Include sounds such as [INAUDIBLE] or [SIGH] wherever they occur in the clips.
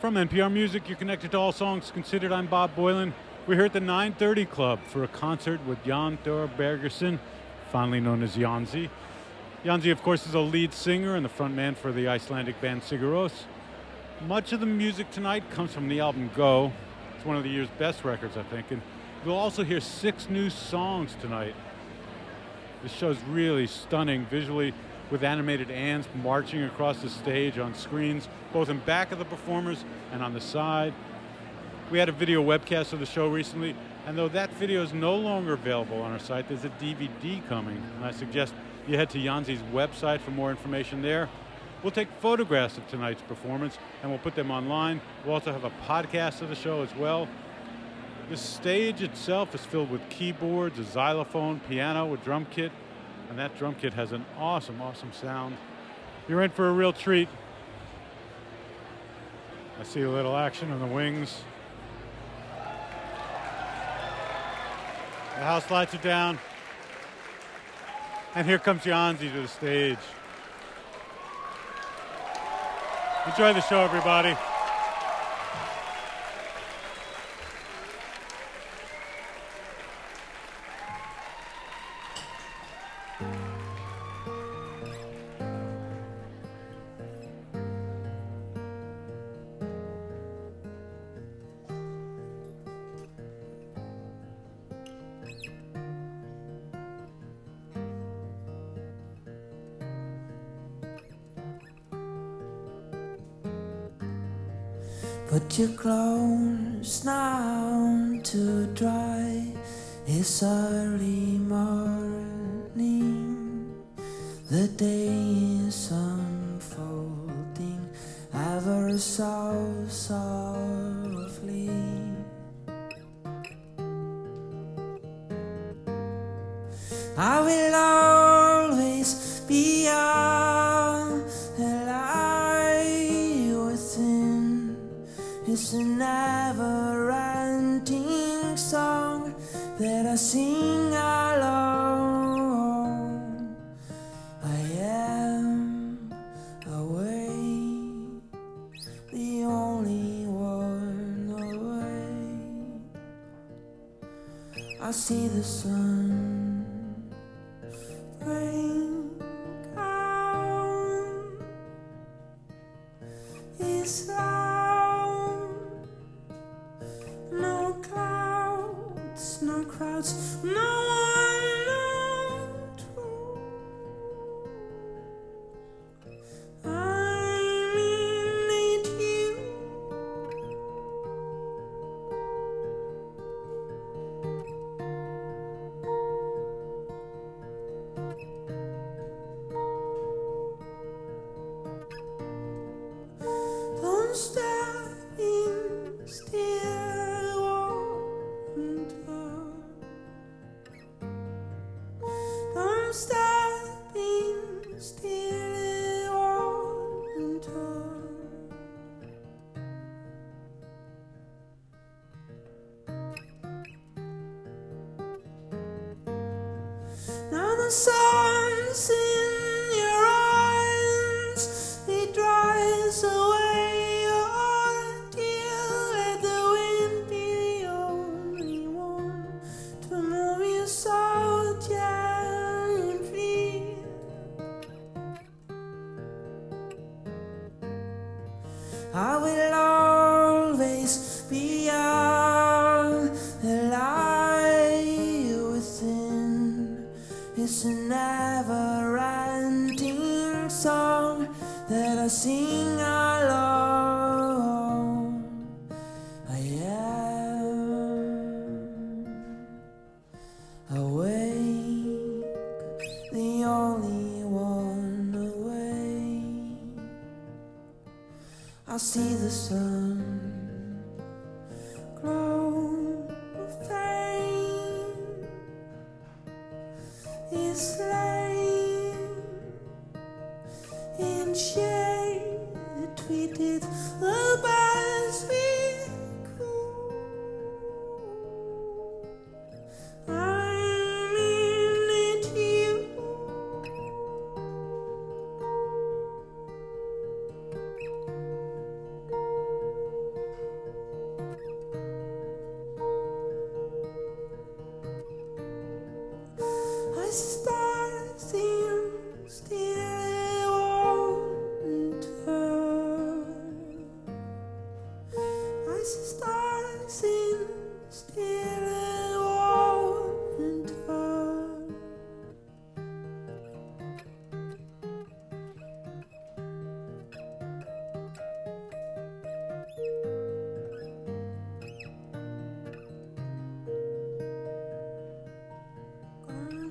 From NPR Music, you're connected to All Songs Considered. I'm Bob Boilen. We're here at the 930 Club for a concert with Jón Þór Birgisson, fondly known as Jónsi. Jónsi, of course, is a lead singer and the frontman for the Icelandic band Sigur Rós. Much of the music tonight comes from the album Go. It's one of the year's best records, I think. And you'll also hear six new songs tonight. This show's really stunning visually with animated ants marching across the stage on screens, both in back of the performers and on the side. We had a video webcast of the show recently, and though that video is no longer available on our site, there's a DVD coming, and I suggest you head to Jónsi's website for more information there. We'll take photographs of tonight's performance and we'll put them online. We'll also have a podcast of the show as well. The stage itself is filled with keyboards, a xylophone, piano, a drum kit, and that drum kit has an awesome, awesome sound. You're in for a real treat. I see a little action on the wings. The house lights are down. And here comes Jónsi to the stage. Enjoy the show, everybody. Your clothes now to dry. It's early morning. The day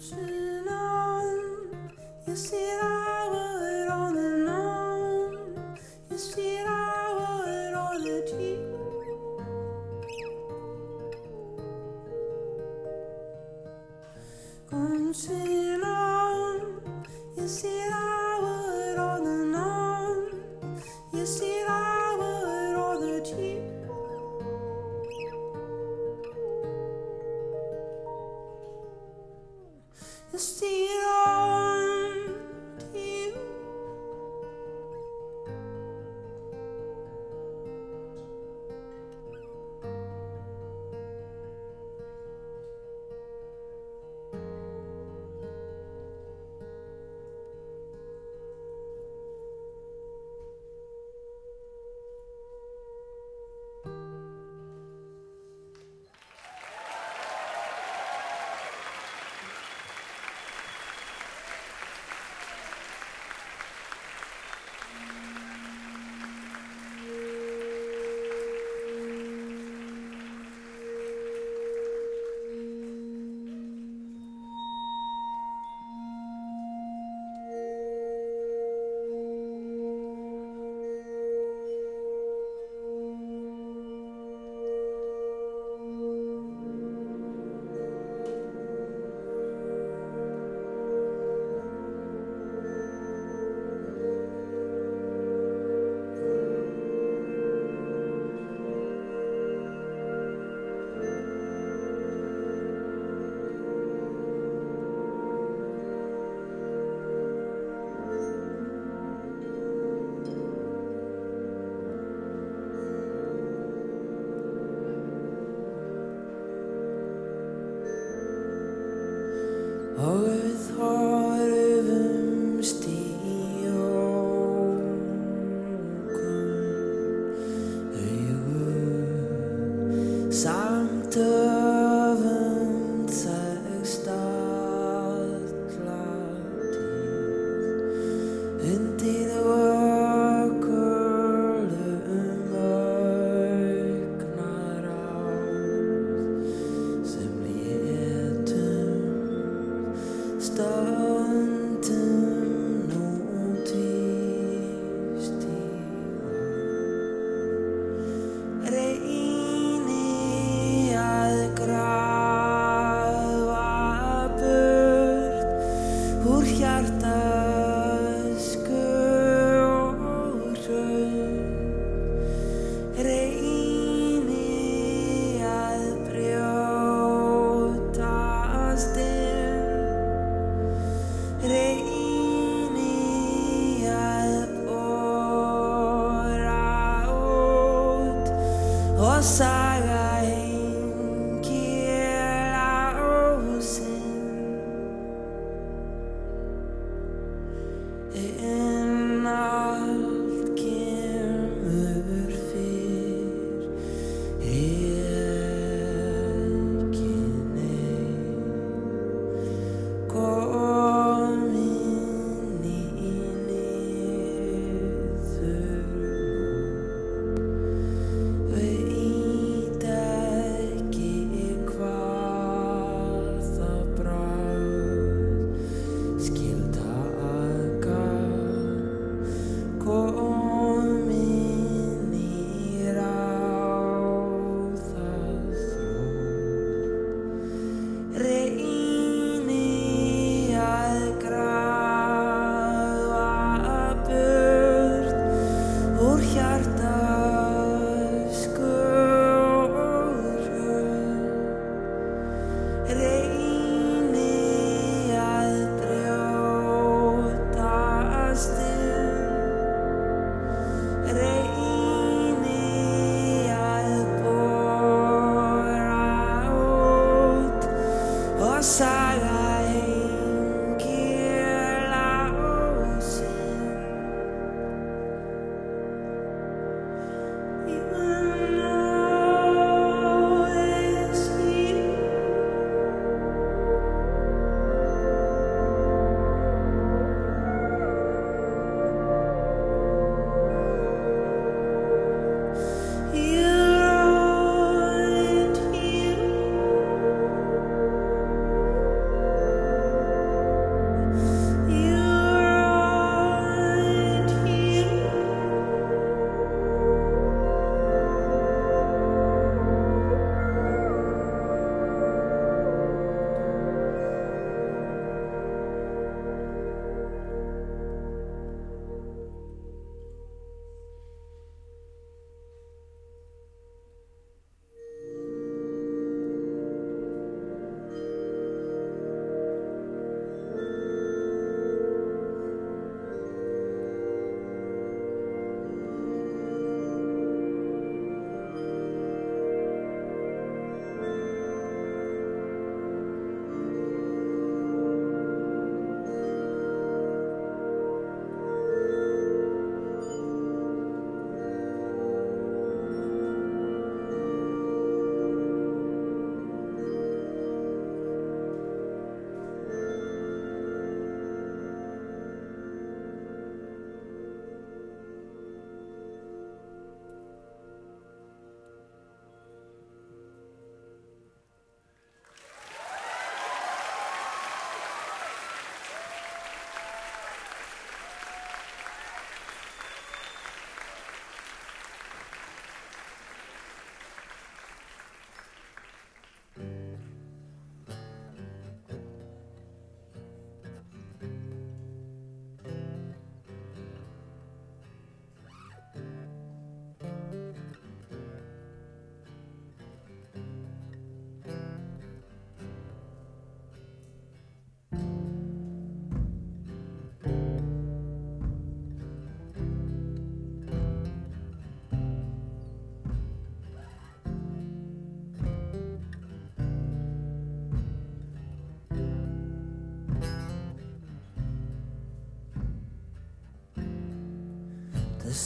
On, you said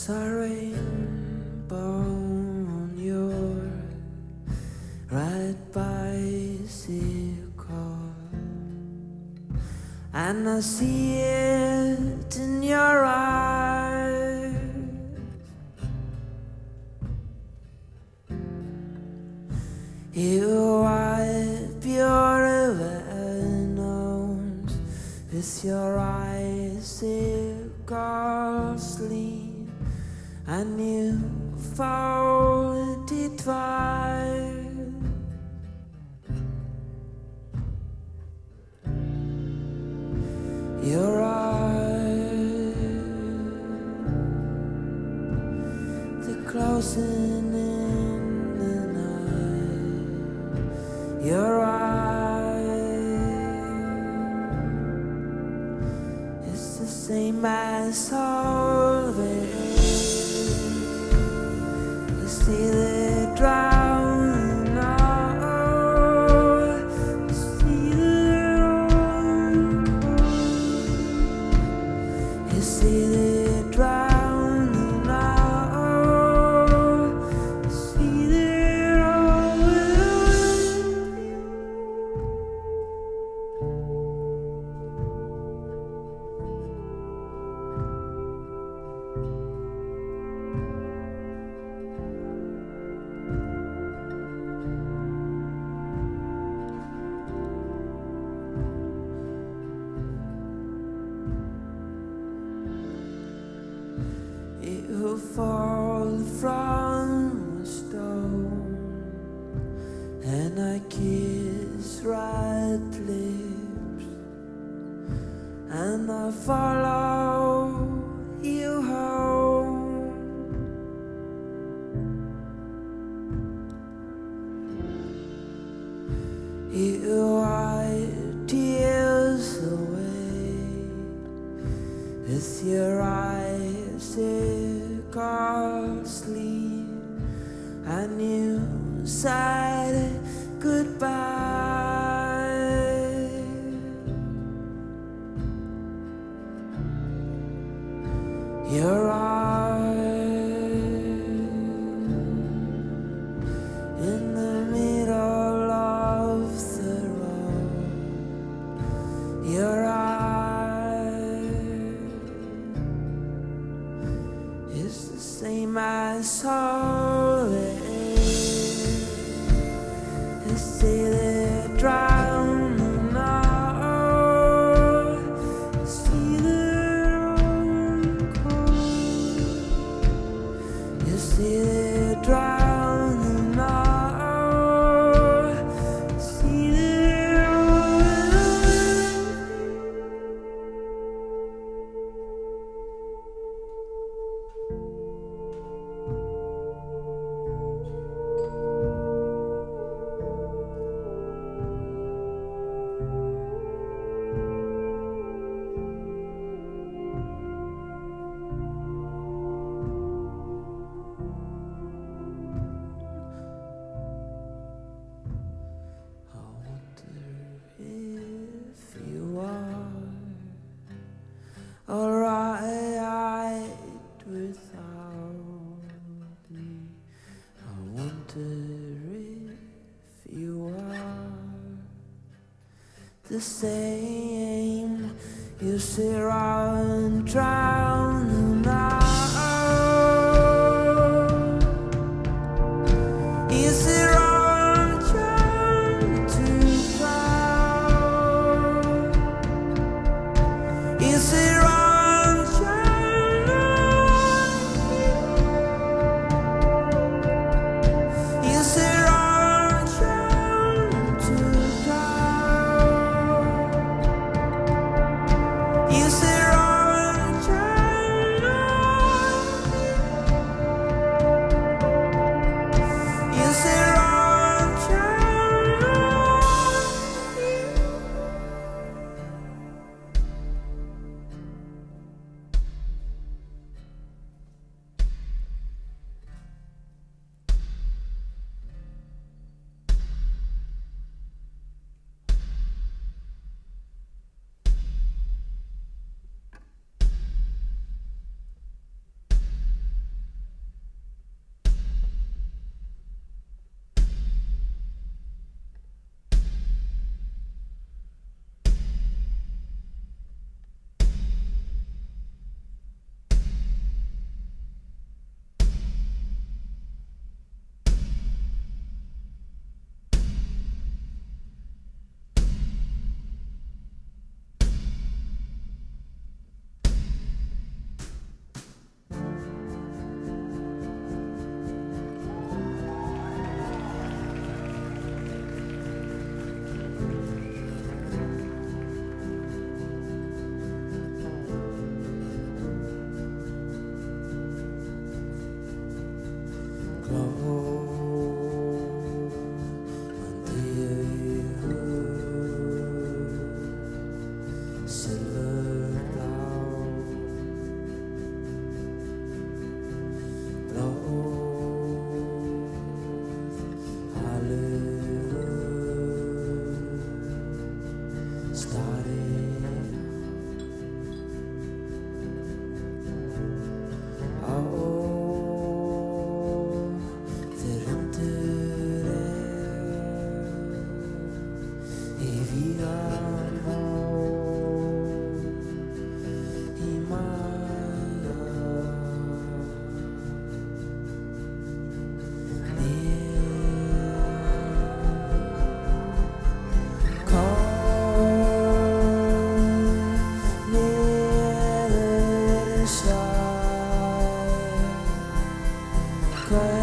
A rainbow on your right bicycle, and I see it. see say cry.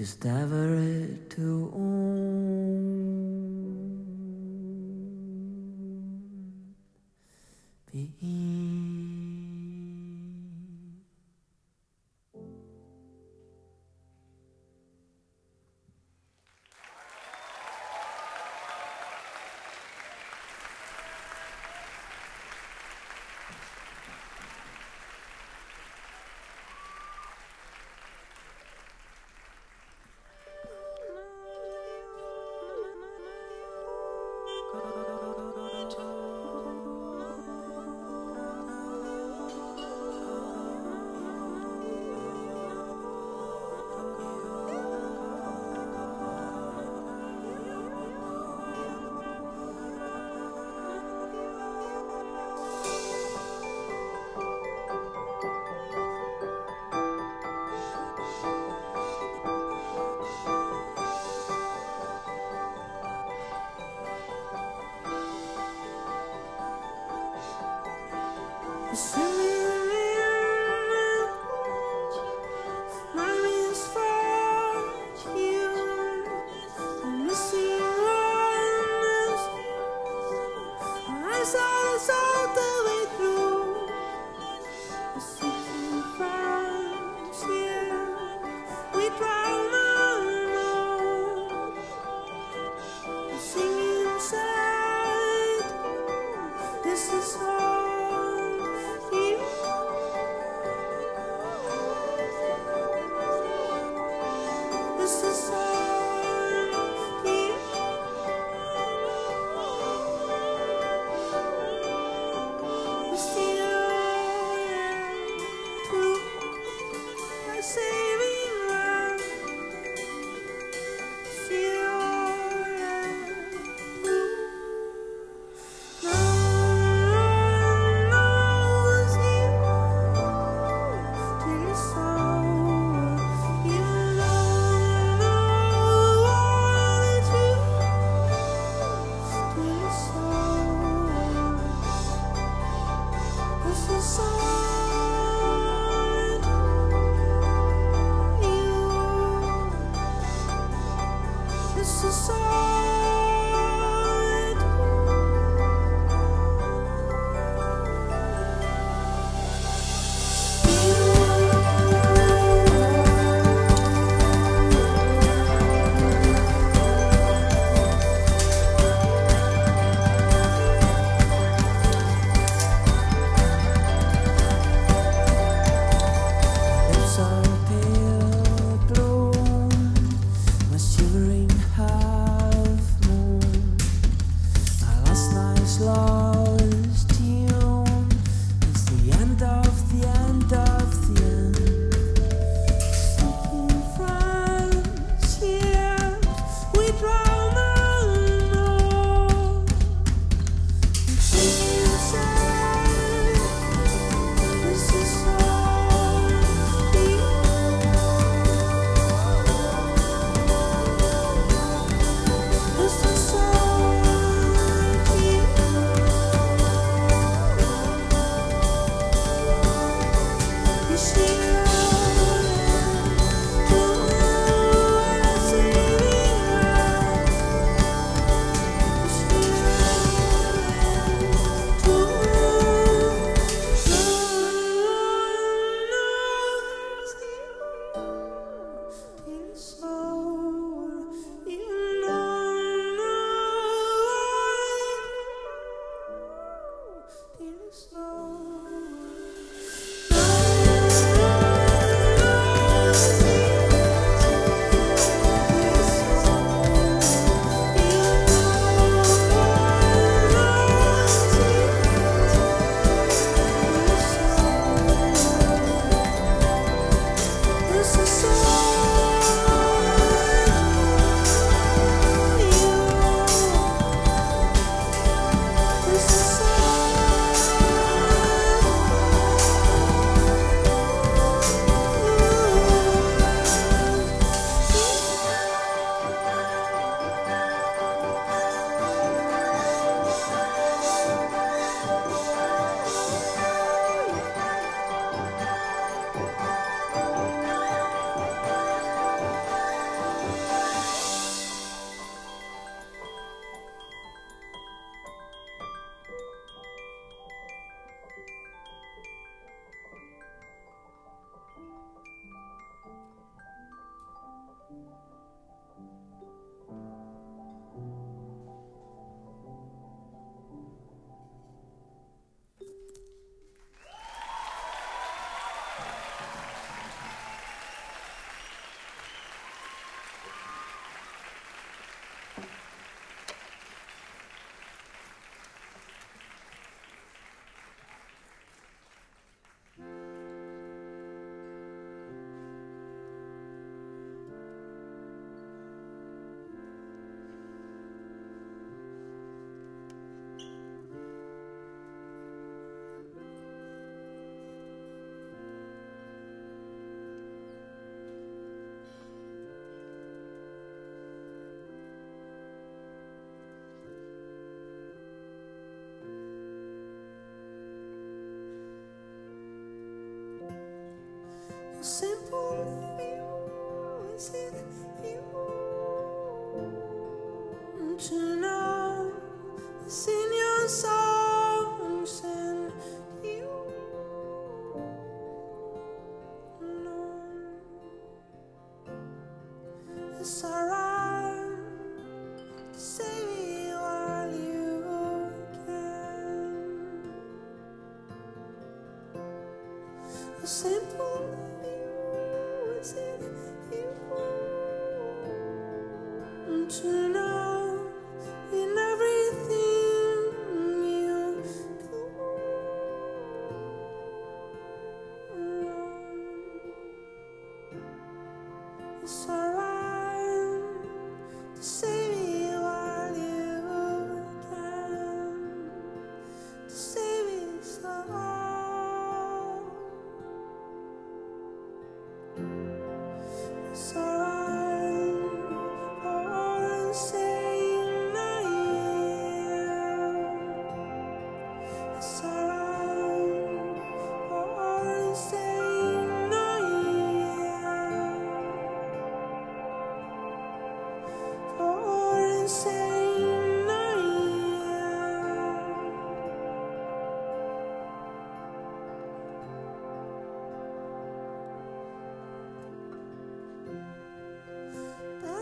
Just ever to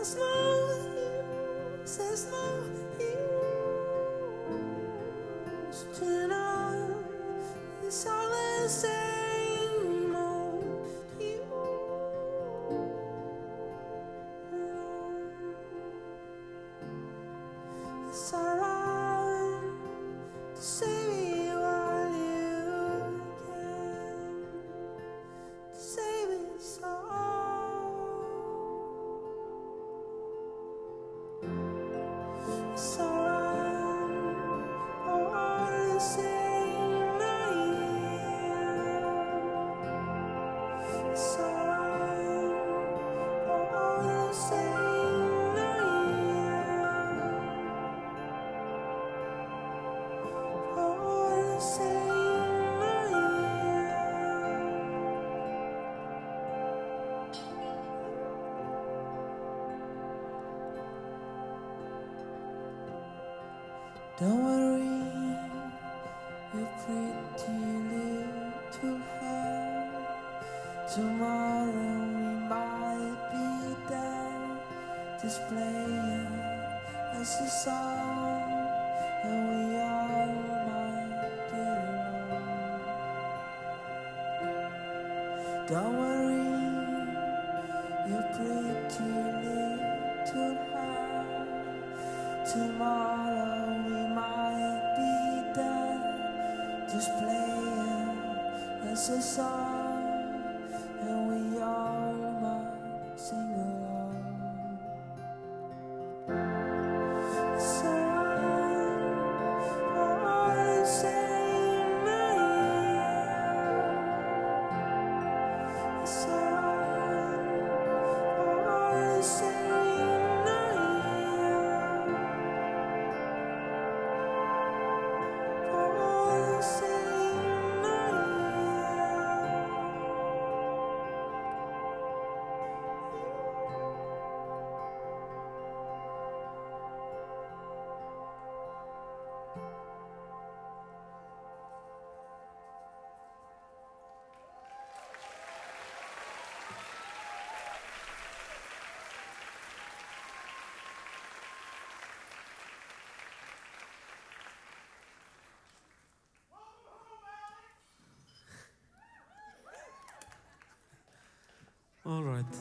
slow. is playing as a song, and we are, my dear. Don't worry, your pretty little heart. Tomorrow we might be done, just playing as a song. All right.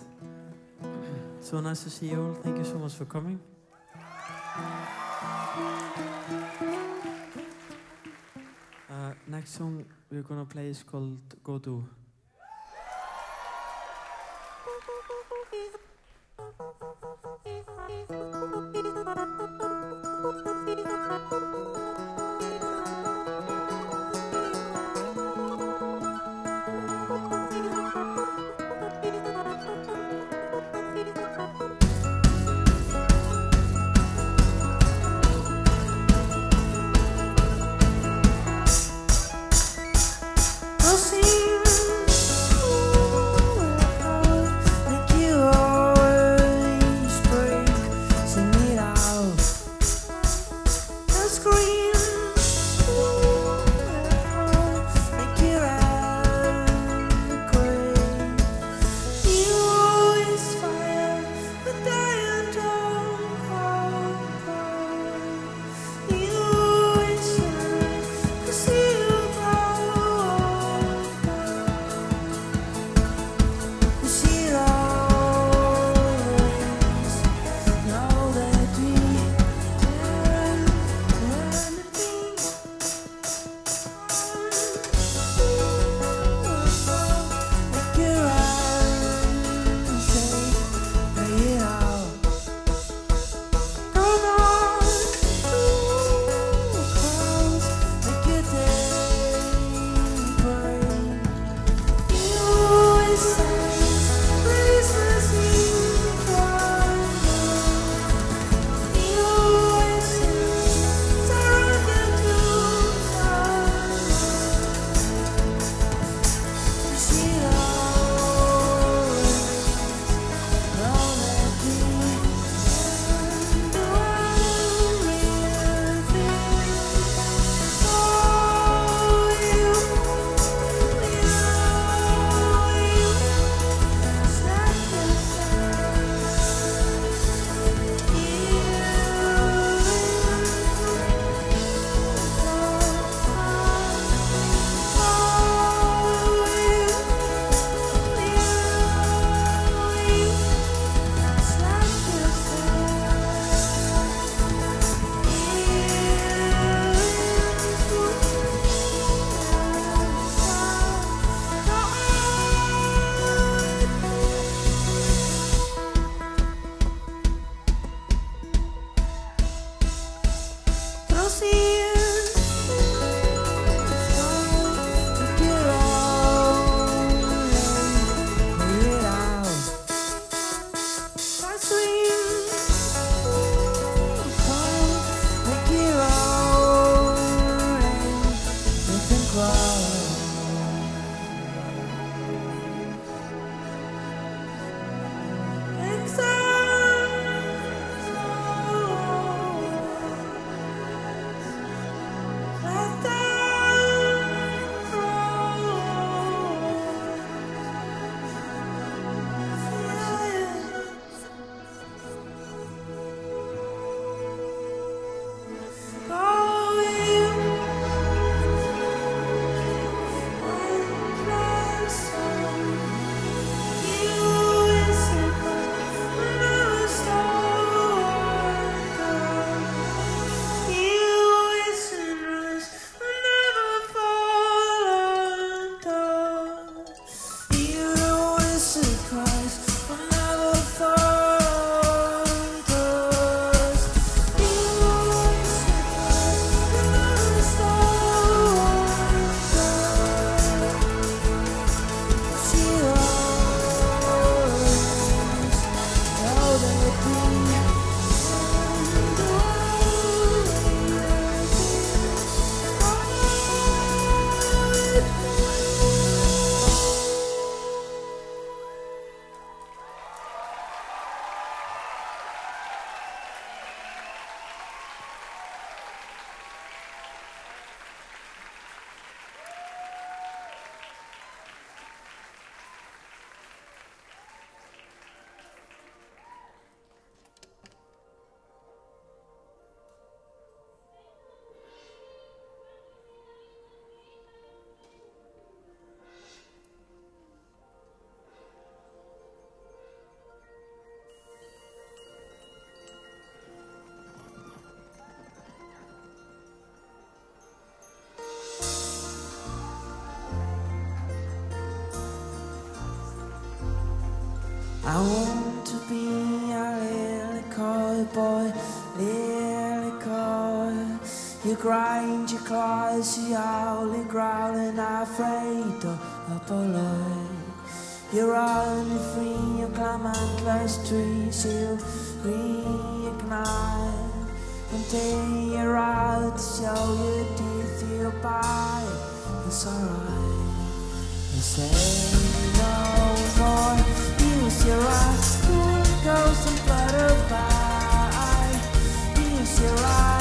So nice to see you all. Thank you so much for coming. Uh, next song we're gonna play is called Go Do. I want to be a little boy, little boy. You grind your claws, you howl and growl, and afraid of a lie. You're only free, you climb endless trees, you reignite. Until you're out, show your teeth, you bite. It's alright. You say no your eyes, school goes your eyes.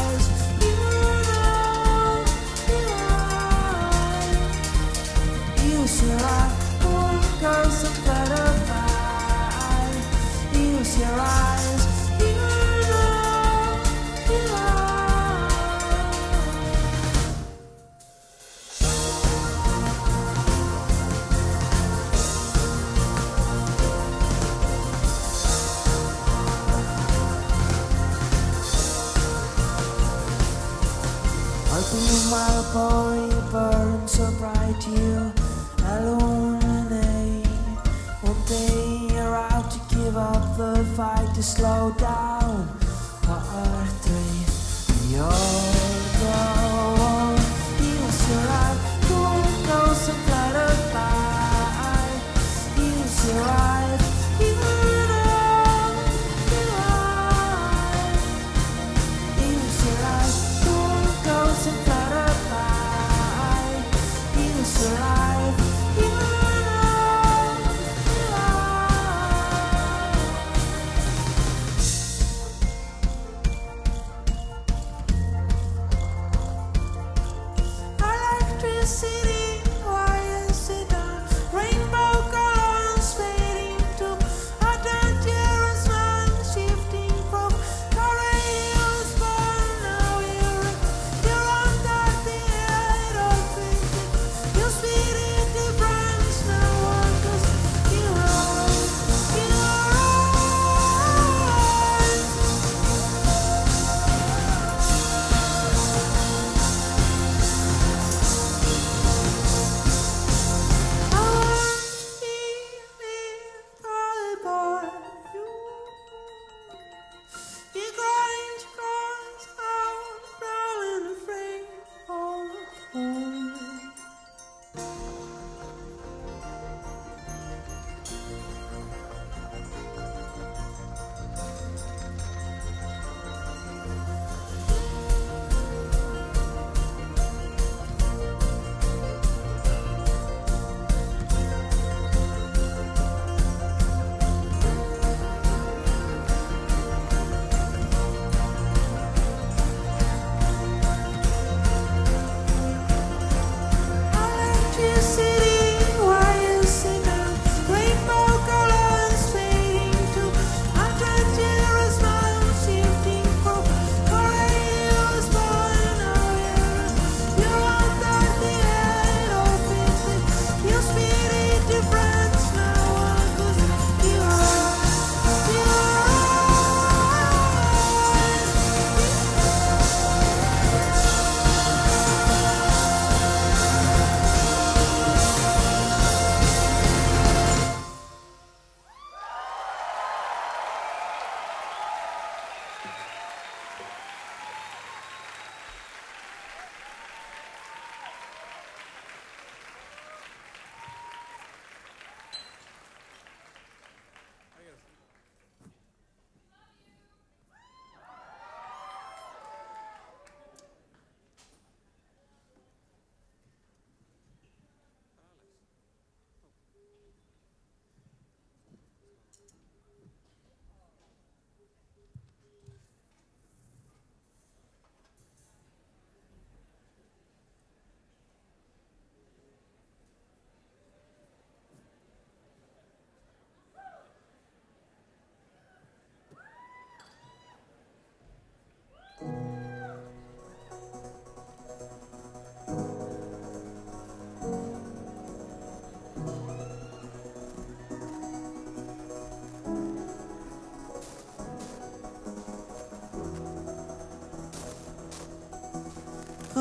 to slow down.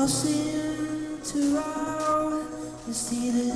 close in to our, you see the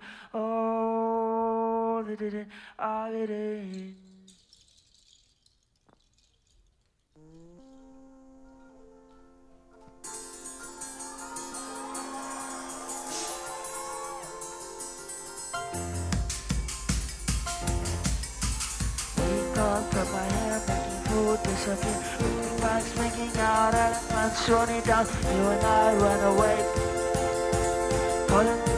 you all it it is, all it is. From my hair, making food disappear. Moving bags, making out, at elephants, running down. You and I run away. Pulling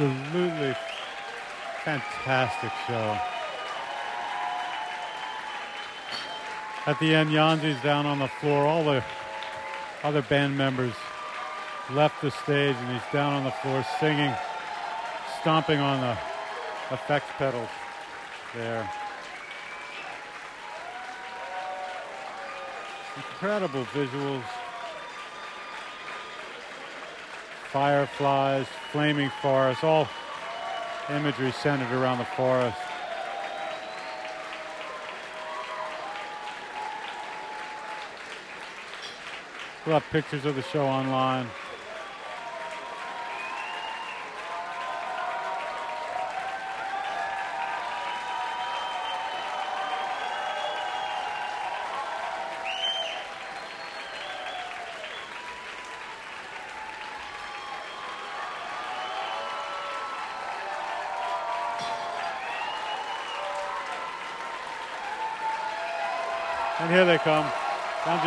Absolutely fantastic show. At the end, Jónsi's down on the floor. All the other band members left the stage and he's down on the floor singing, stomping on the effects pedals there. Incredible visuals. Fireflies, flaming forests, all imagery centered around the forest. We'll have pictures of the show online.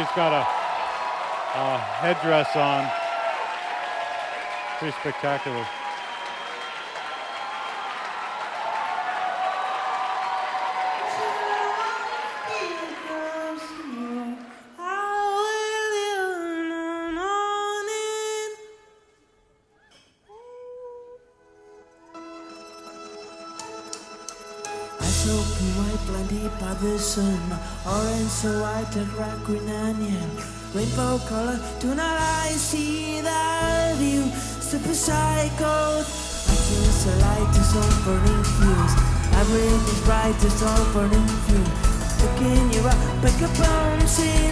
Jónsi's got a, a headdress on. Pretty spectacular. Orange so white like rock green onion. Rainbow color, tonight I see that view. Super psycho. I feel so light, it's all burning fuse. Everything's bright, it's all for fuse. Picking you up, pick a bounce into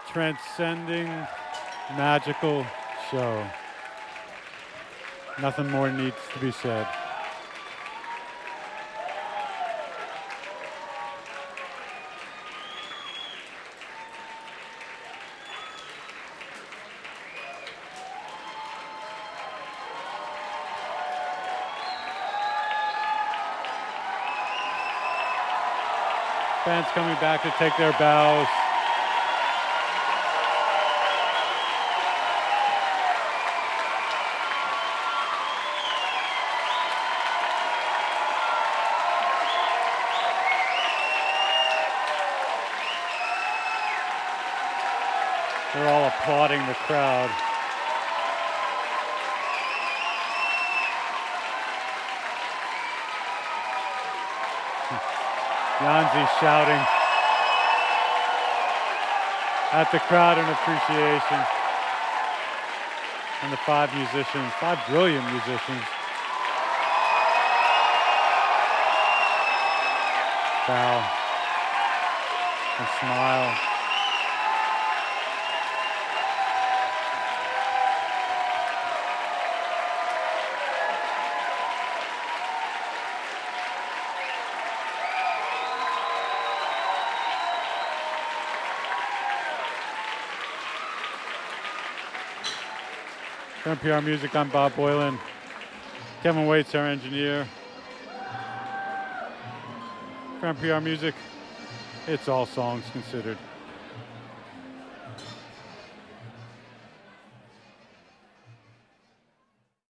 A transcending, magical show. Nothing more needs to be said. Fans coming back to take their bows. The crowd. [LAUGHS] Jónsi shouting at the crowd in appreciation. And the five musicians, five brilliant musicians. Bow and smile. From NPR Music, I'm Bob Boilen. Kevin Waits, our engineer. From NPR Music, it's all songs considered.